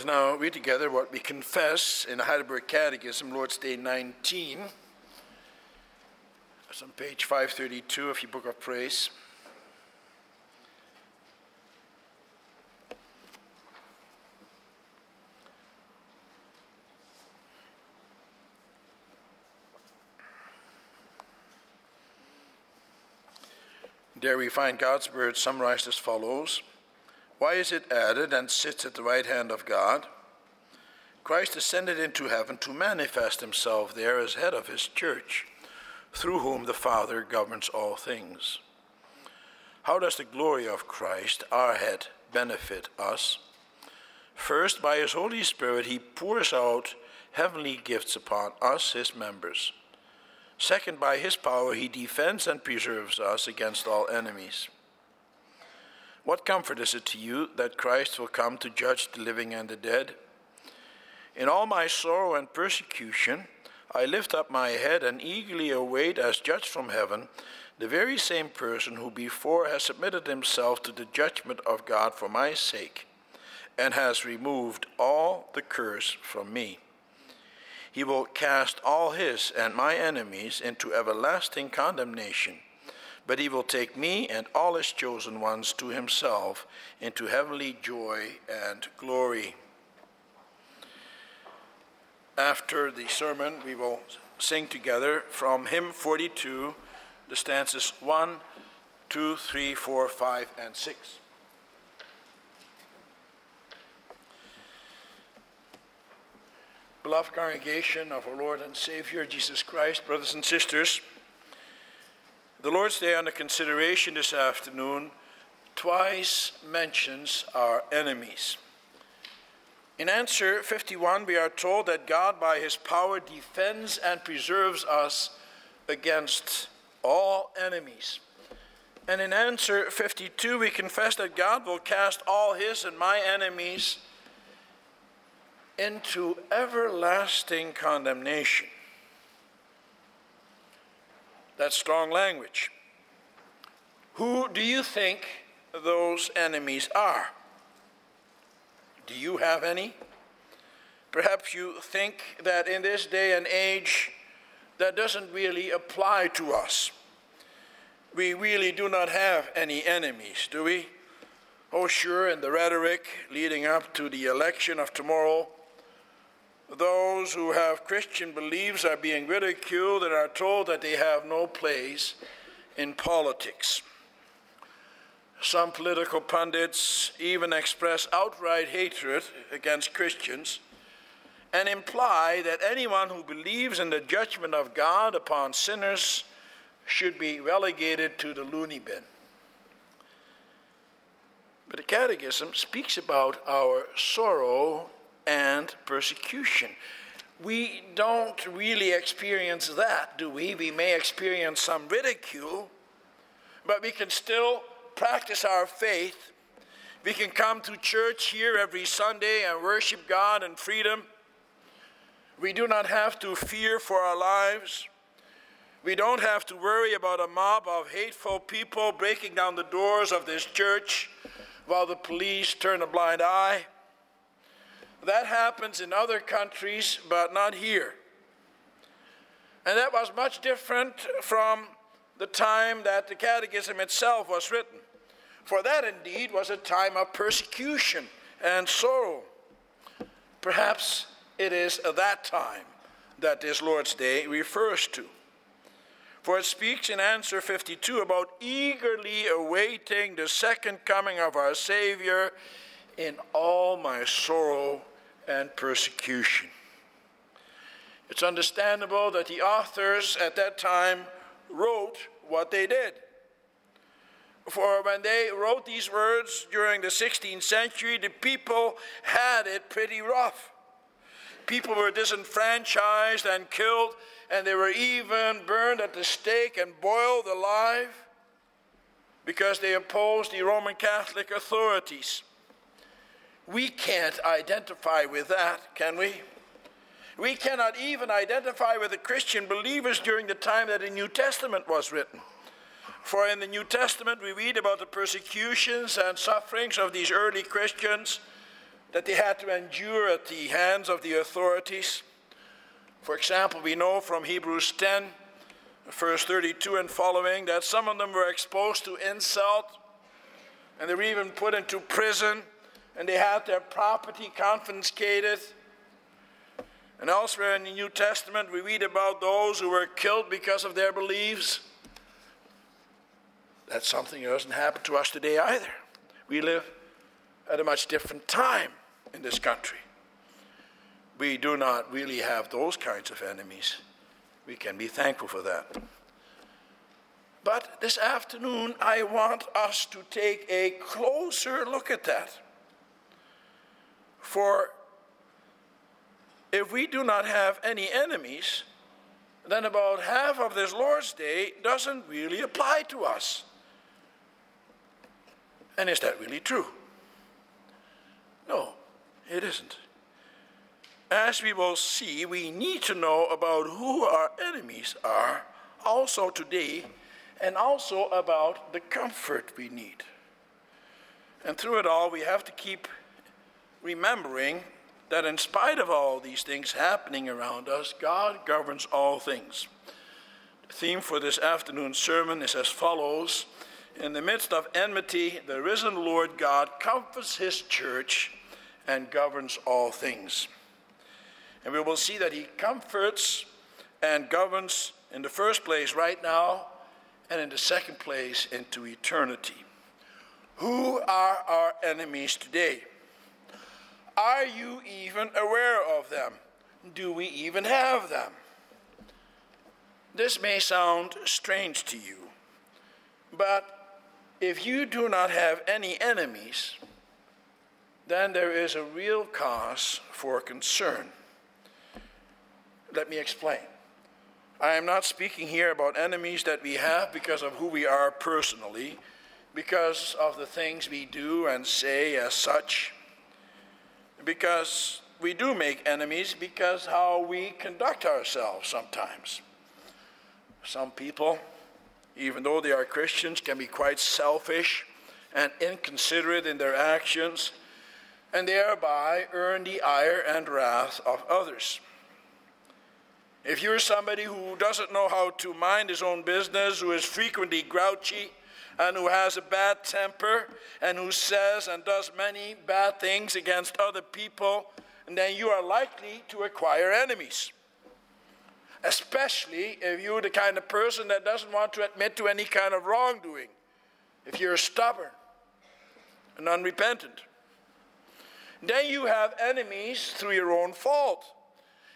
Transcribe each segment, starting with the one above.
us now read together what we confess in the Heidelberg Catechism, Lord's Day 19. It's on page 532 of your Book of Praise. There we find God's word summarized as follows Why is it added and sits at the right hand of God? Christ ascended into heaven to manifest himself there as head of his church, through whom the Father governs all things. How does the glory of Christ, our head, benefit us? First, by his Holy Spirit, he pours out heavenly gifts upon us, his members. Second, by his power, he defends and preserves us against all enemies. What comfort is it to you that Christ will come to judge the living and the dead? In all my sorrow and persecution, I lift up my head and eagerly await, as judge from heaven, the very same person who before has submitted himself to the judgment of God for my sake, and has removed all the curse from me. He will cast all his and my enemies into everlasting condemnation. But he will take me and all his chosen ones to himself into heavenly joy and glory. After the sermon, we will sing together from hymn 42, the stanzas 1, 2, 3, 4, 5, and 6. Beloved congregation of our Lord and Savior Jesus Christ, brothers and sisters, the Lord's Day under consideration this afternoon twice mentions our enemies. In answer 51, we are told that God, by his power, defends and preserves us against all enemies. And in answer 52, we confess that God will cast all his and my enemies into everlasting condemnation. That's strong language. Who do you think those enemies are? Do you have any? Perhaps you think that in this day and age, that doesn't really apply to us. We really do not have any enemies, do we? Oh, sure, in the rhetoric leading up to the election of tomorrow, those who have Christian beliefs are being ridiculed and are told that they have no place in politics. Some political pundits even express outright hatred against Christians and imply that anyone who believes in the judgment of God upon sinners should be relegated to the loony bin. But the Catechism speaks about our sorrow and persecution. We don't really experience that, do we? We may experience some ridicule, but we can still practice our faith. We can come to church here every Sunday and worship God in freedom. We do not have to fear for our lives. We don't have to worry about a mob of hateful people breaking down the doors of this church while the police turn a blind eye. That happens in other countries, but not here. And that was much different from the time that the Catechism itself was written. For that indeed was a time of persecution and sorrow. Perhaps it is that time that this Lord's Day refers to. For it speaks in answer 52 about eagerly awaiting the second coming of our Savior in all my sorrow and persecution. It's understandable that the authors at that time wrote what they did. For when they wrote these words during the 16th century, the people had it pretty rough. People were disenfranchised and killed, and they were even burned at the stake and boiled alive because they opposed the Roman Catholic authorities. We can't identify with that, can we? We cannot even identify with the Christian believers during the time that the New Testament was written. For in the New Testament, we read about the persecutions and sufferings of these early Christians, that they had to endure at the hands of the authorities. For example, we know from Hebrews 10, verse 32 and following, that some of them were exposed to insult and they were even put into prison and they had their property confiscated. And elsewhere in the New Testament, we read about those who were killed because of their beliefs. That's something that doesn't happen to us today either. We live at a much different time in this country. We do not really have those kinds of enemies. We can be thankful for that. But this afternoon, I want us to take a closer look at that. For if we do not have any enemies, then about half of this Lord's Day doesn't really apply to us. And is that really true? No, it isn't. As we will see, we need to know about who our enemies are also today, and also about the comfort we need. And through it all, we have to keep remembering that in spite of all these things happening around us, God governs all things. The theme for this afternoon's sermon is as follows In the midst of enmity, the risen Lord God comforts his church and governs all things. And we will see that he comforts and governs in the first place right now, and in the second place into eternity. Who are our enemies today? Are you even aware of them? Do we even have them? This may sound strange to you, but if you do not have any enemies, then there is a real cause for concern. Let me explain. I am not speaking here about enemies that we have because of who we are personally, because of the things we do and say as such because we do make enemies because how we conduct ourselves sometimes. Some people, even though they are Christians, can be quite selfish and inconsiderate in their actions and thereby earn the ire and wrath of others. If you're somebody who doesn't know how to mind his own business, who is frequently grouchy, and who has a bad temper and who says and does many bad things against other people, then you are likely to acquire enemies. Especially if you're the kind of person that doesn't want to admit to any kind of wrongdoing. If you're stubborn and unrepentant. Then you have enemies through your own fault.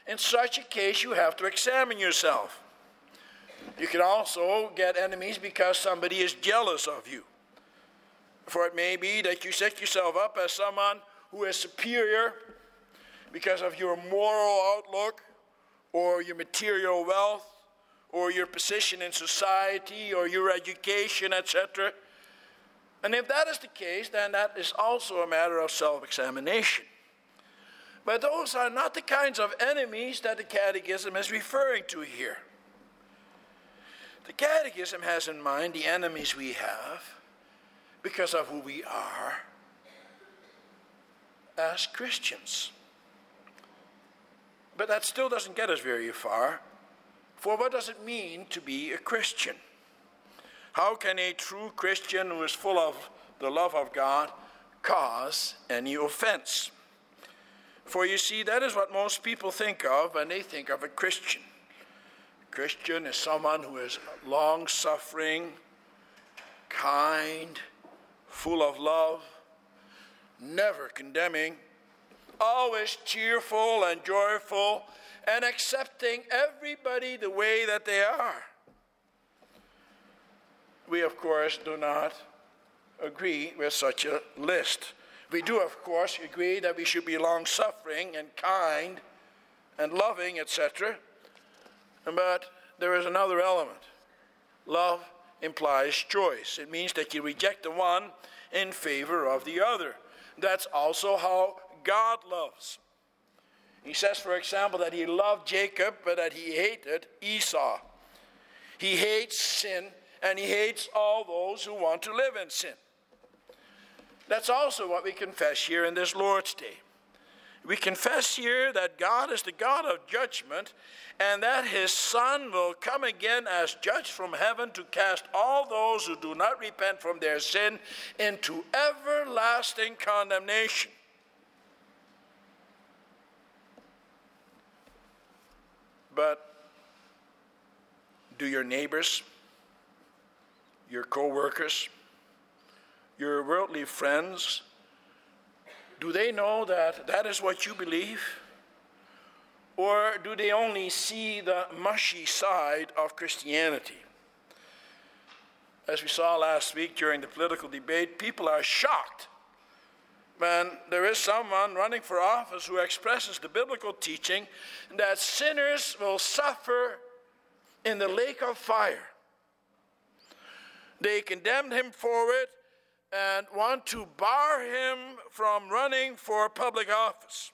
In such a case, you have to examine yourself. You can also get enemies because somebody is jealous of you. For it may be that you set yourself up as someone who is superior because of your moral outlook or your material wealth or your position in society or your education, etc. And if that is the case, then that is also a matter of self examination. But those are not the kinds of enemies that the Catechism is referring to here. The Catechism has in mind the enemies we have because of who we are as Christians. But that still doesn't get us very far. For what does it mean to be a Christian? How can a true Christian who is full of the love of God cause any offense? For you see, that is what most people think of when they think of a Christian. Christian is someone who is long suffering, kind, full of love, never condemning, always cheerful and joyful, and accepting everybody the way that they are. We, of course, do not agree with such a list. We do, of course, agree that we should be long suffering and kind and loving, etc. But there is another element. Love implies choice. It means that you reject the one in favor of the other. That's also how God loves. He says, for example, that he loved Jacob, but that he hated Esau. He hates sin, and he hates all those who want to live in sin. That's also what we confess here in this Lord's Day. We confess here that God is the God of judgment and that his Son will come again as judge from heaven to cast all those who do not repent from their sin into everlasting condemnation. But do your neighbors, your co workers, your worldly friends, do they know that that is what you believe? Or do they only see the mushy side of Christianity? As we saw last week during the political debate, people are shocked when there is someone running for office who expresses the biblical teaching that sinners will suffer in the lake of fire. They condemned him for it and want to bar him from running for public office.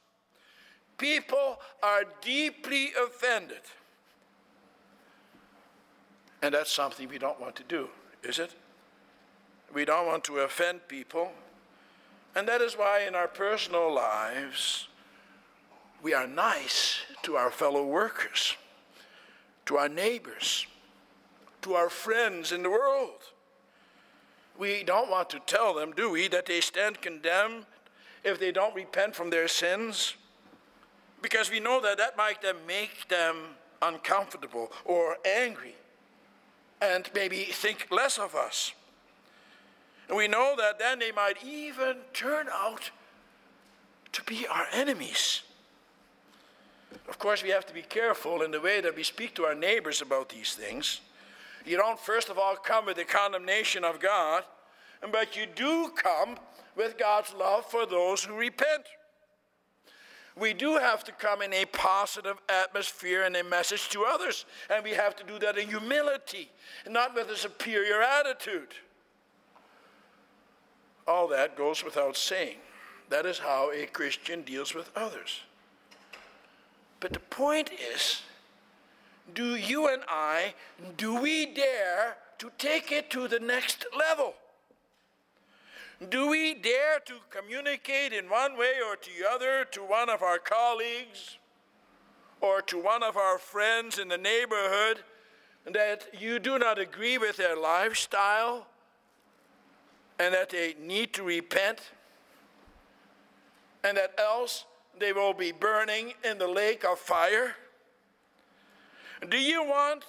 People are deeply offended. And that's something we don't want to do, is it? We don't want to offend people. And that is why in our personal lives, we are nice to our fellow workers, to our neighbors, to our friends in the world. We don't want to tell them, do we, that they stand condemned if they don't repent from their sins? Because we know that that might then make them uncomfortable or angry and maybe think less of us. And we know that then they might even turn out to be our enemies. Of course, we have to be careful in the way that we speak to our neighbors about these things. You don't, first of all, come with the condemnation of God, but you do come with God's love for those who repent. We do have to come in a positive atmosphere and a message to others, and we have to do that in humility, not with a superior attitude. All that goes without saying. That is how a Christian deals with others. But the point is do you and I, do we dare to take it to the next level? Do we dare to communicate in one way or the other to one of our colleagues or to one of our friends in the neighborhood that you do not agree with their lifestyle and that they need to repent and that else they will be burning in the lake of fire? Do you want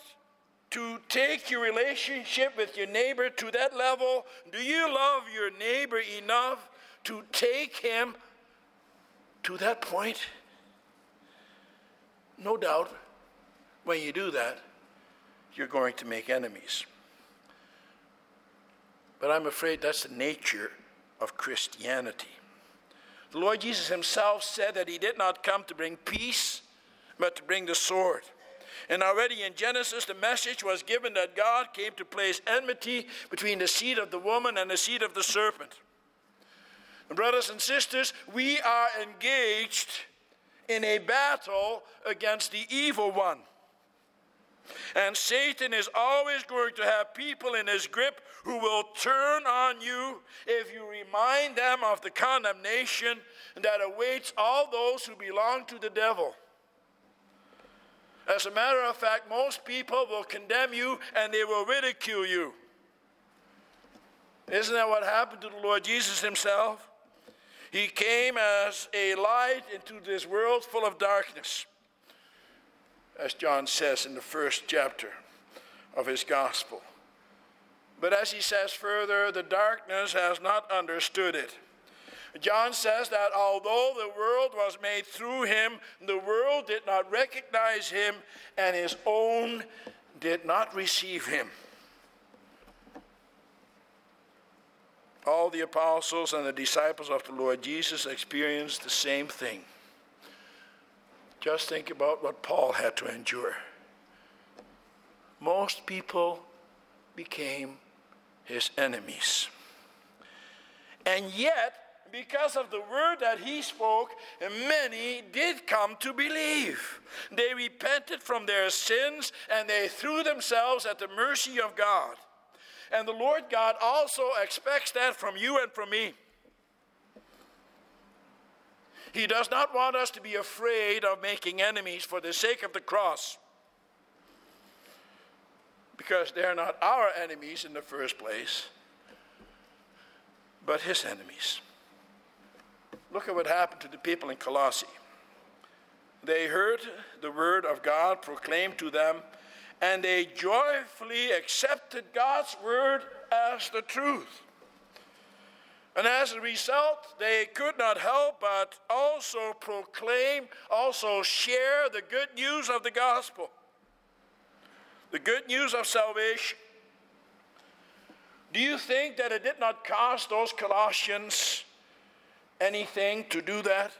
to take your relationship with your neighbor to that level? Do you love your neighbor enough to take him to that point? No doubt, when you do that, you're going to make enemies. But I'm afraid that's the nature of Christianity. The Lord Jesus himself said that he did not come to bring peace, but to bring the sword. And already in Genesis, the message was given that God came to place enmity between the seed of the woman and the seed of the serpent. And brothers and sisters, we are engaged in a battle against the evil one. And Satan is always going to have people in his grip who will turn on you if you remind them of the condemnation that awaits all those who belong to the devil. As a matter of fact, most people will condemn you and they will ridicule you. Isn't that what happened to the Lord Jesus himself? He came as a light into this world full of darkness as John says in the first chapter of his gospel. But as he says further, the darkness has not understood it. John says that although the world was made through him, the world did not recognize him, and his own did not receive him. All the apostles and the disciples of the Lord Jesus experienced the same thing. Just think about what Paul had to endure. Most people became his enemies. And yet, because of the word that he spoke, many did come to believe. They repented from their sins and they threw themselves at the mercy of God. And the Lord God also expects that from you and from me. He does not want us to be afraid of making enemies for the sake of the cross. Because they're not our enemies in the first place, but his enemies. Look at what happened to the people in Colossae. They heard the word of God proclaimed to them, and they joyfully accepted God's word as the truth. And as a result, they could not help but also proclaim, also share the good news of the gospel, the good news of salvation. Do you think that it did not cost those Colossians anything to do that?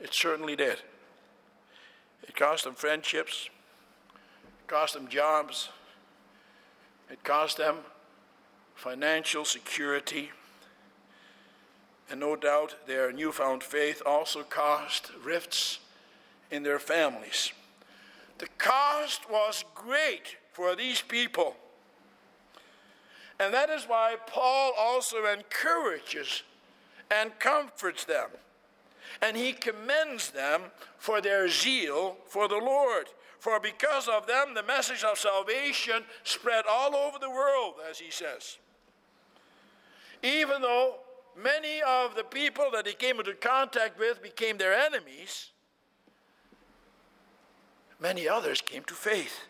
It certainly did. It cost them friendships, it cost them jobs, it cost them financial security, and no doubt their newfound faith also caused rifts in their families. The cost was great for these people. And that is why Paul also encourages and comforts them. And he commends them for their zeal for the Lord. For because of them, the message of salvation spread all over the world, as he says. Even though many of the people that he came into contact with became their enemies, many others came to faith.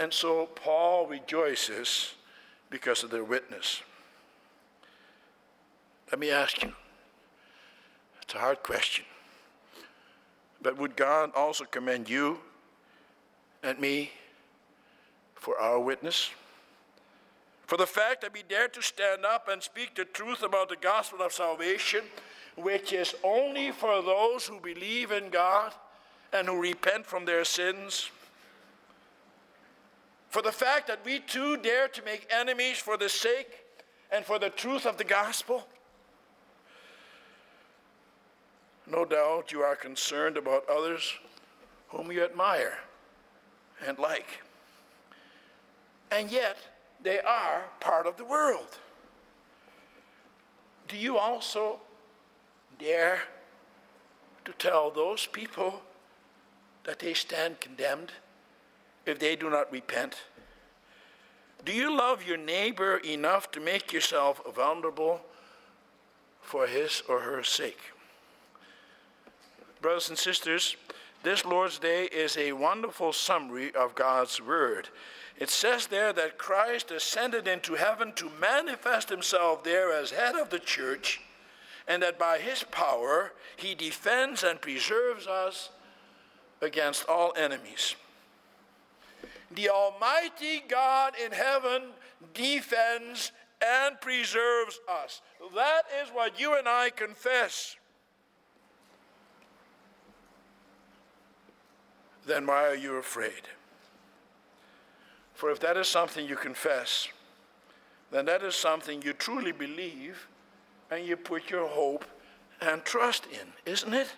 And so Paul rejoices because of their witness. Let me ask you it's a hard question. But would God also commend you and me for our witness? For the fact that we dare to stand up and speak the truth about the gospel of salvation, which is only for those who believe in God and who repent from their sins for the fact that we too dare to make enemies for the sake and for the truth of the gospel? No doubt you are concerned about others whom you admire and like. And yet, they are part of the world. Do you also dare to tell those people that they stand condemned? If they do not repent? Do you love your neighbor enough to make yourself vulnerable for his or her sake? Brothers and sisters, this Lord's Day is a wonderful summary of God's Word. It says there that Christ ascended into heaven to manifest himself there as head of the church, and that by his power he defends and preserves us against all enemies the Almighty God in heaven defends and preserves us. That is what you and I confess. Then why are you afraid? For if that is something you confess, then that is something you truly believe and you put your hope and trust in, isn't it?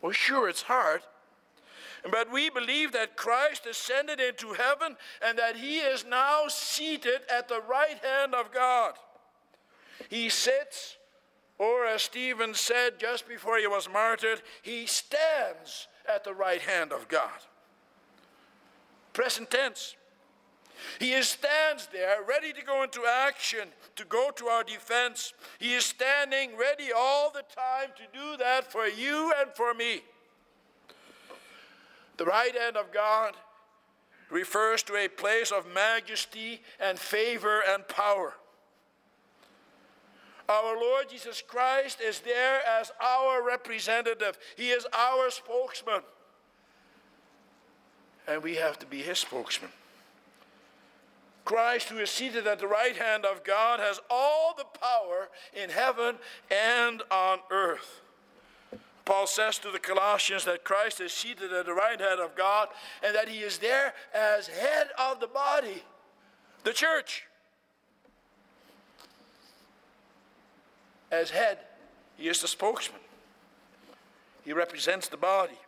Well, sure, it's hard. But we believe that Christ ascended into heaven and that he is now seated at the right hand of God. He sits, or as Stephen said just before he was martyred, he stands at the right hand of God. Present tense. He stands there ready to go into action, to go to our defense. He is standing ready all the time to do that for you and for me. The right hand of God refers to a place of majesty and favor and power. Our Lord Jesus Christ is there as our representative, He is our spokesman. And we have to be His spokesman. Christ, who is seated at the right hand of God, has all the power in heaven and on earth. Paul says to the Colossians that Christ is seated at the right hand of God and that he is there as head of the body, the church. As head, he is the spokesman. He represents the body.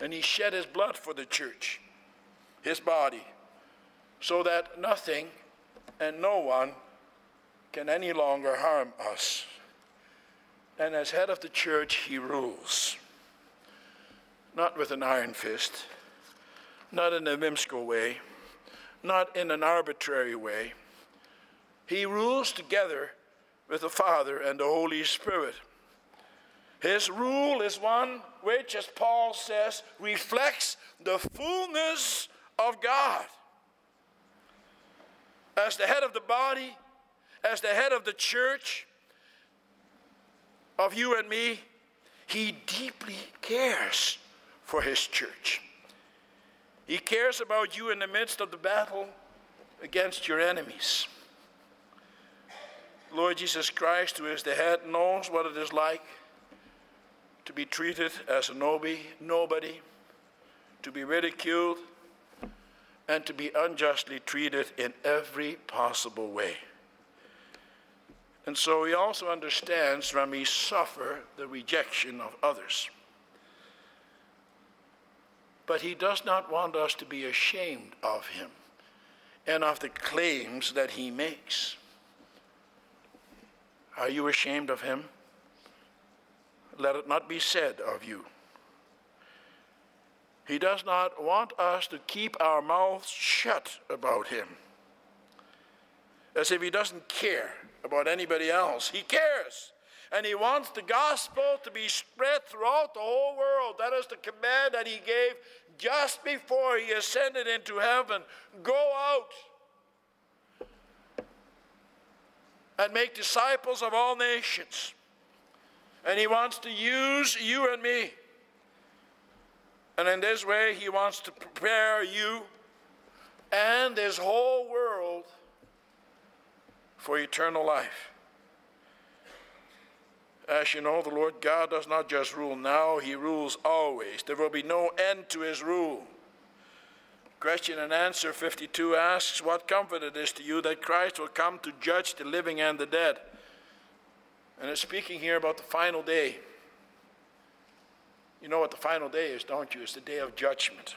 And he shed his blood for the church, his body, so that nothing and no one can any longer harm us. And as head of the church, he rules. Not with an iron fist, not in a whimsical way, not in an arbitrary way. He rules together with the Father and the Holy Spirit. His rule is one which, as Paul says, reflects the fullness of God. As the head of the body, as the head of the church, of you and me, he deeply cares for his church. He cares about you in the midst of the battle against your enemies. Lord Jesus Christ, who is the head, knows what it is like to be treated as a nobody, to be ridiculed, and to be unjustly treated in every possible way. And so he also understands when we suffer the rejection of others. But he does not want us to be ashamed of him and of the claims that he makes. Are you ashamed of him? let it not be said of you. He does not want us to keep our mouths shut about him, as if he doesn't care about anybody else. He cares. And he wants the gospel to be spread throughout the whole world. That is the command that he gave just before he ascended into heaven. Go out and make disciples of all nations. And He wants to use you and me. And in this way, He wants to prepare you and this whole world for eternal life. As you know, the Lord God does not just rule now, He rules always. There will be no end to His rule. Question and answer 52 asks, What comfort it is to you that Christ will come to judge the living and the dead? And it's speaking here about the final day. You know what the final day is, don't you? It's the day of judgment.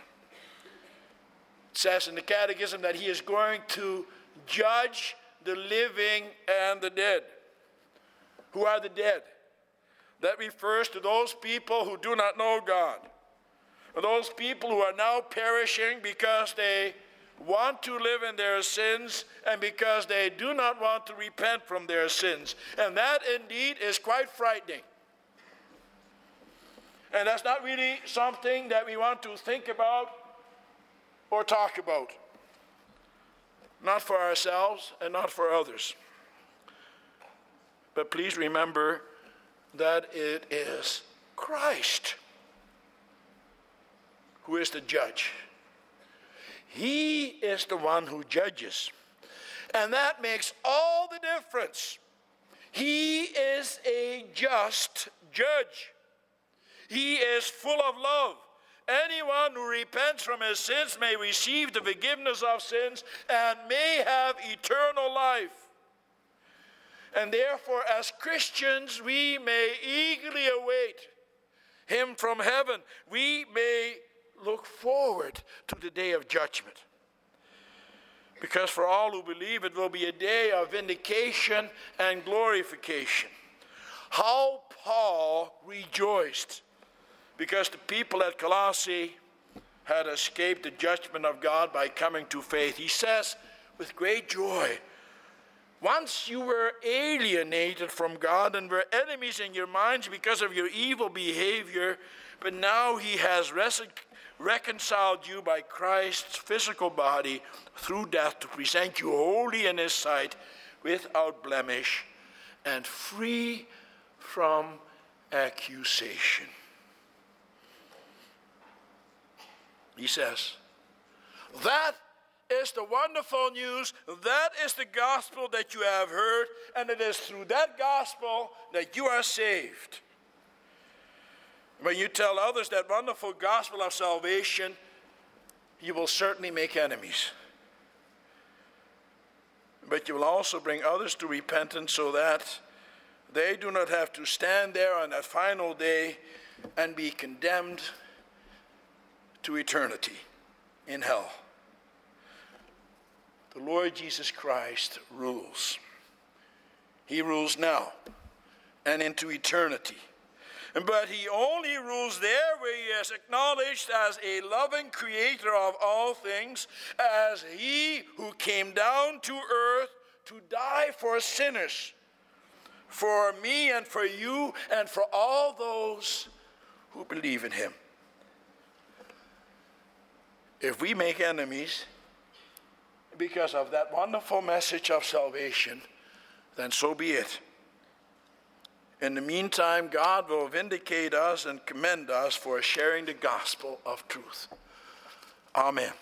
It says in the Catechism that he is going to judge the living and the dead. Who are the dead? That refers to those people who do not know God. Those people who are now perishing because they want to live in their sins and because they do not want to repent from their sins. And that indeed is quite frightening. And that's not really something that we want to think about or talk about. Not for ourselves and not for others. But please remember that it is Christ who is the judge. He is the one who judges. And that makes all the difference. He is a just judge. He is full of love. Anyone who repents from his sins may receive the forgiveness of sins and may have eternal life. And therefore, as Christians, we may eagerly await him from heaven. We may look forward to the day of judgment. Because for all who believe, it will be a day of vindication and glorification. How Paul rejoiced because the people at Colossae had escaped the judgment of God by coming to faith. He says, with great joy, once you were alienated from God and were enemies in your minds because of your evil behavior, but now He has reconciled you by Christ's physical body through death to present you holy in His sight, without blemish, and free from accusation. He says, That is the wonderful news. That is the gospel that you have heard, and it is through that gospel that you are saved. When you tell others that wonderful gospel of salvation, you will certainly make enemies. But you will also bring others to repentance so that they do not have to stand there on that final day and be condemned to eternity in hell. The Lord Jesus Christ rules. He rules now and into eternity. But he only rules there where he is acknowledged as a loving creator of all things, as he who came down to earth to die for sinners, for me and for you and for all those who believe in him. If we make enemies because of that wonderful message of salvation, then so be it. In the meantime, God will vindicate us and commend us for sharing the gospel of truth. Amen.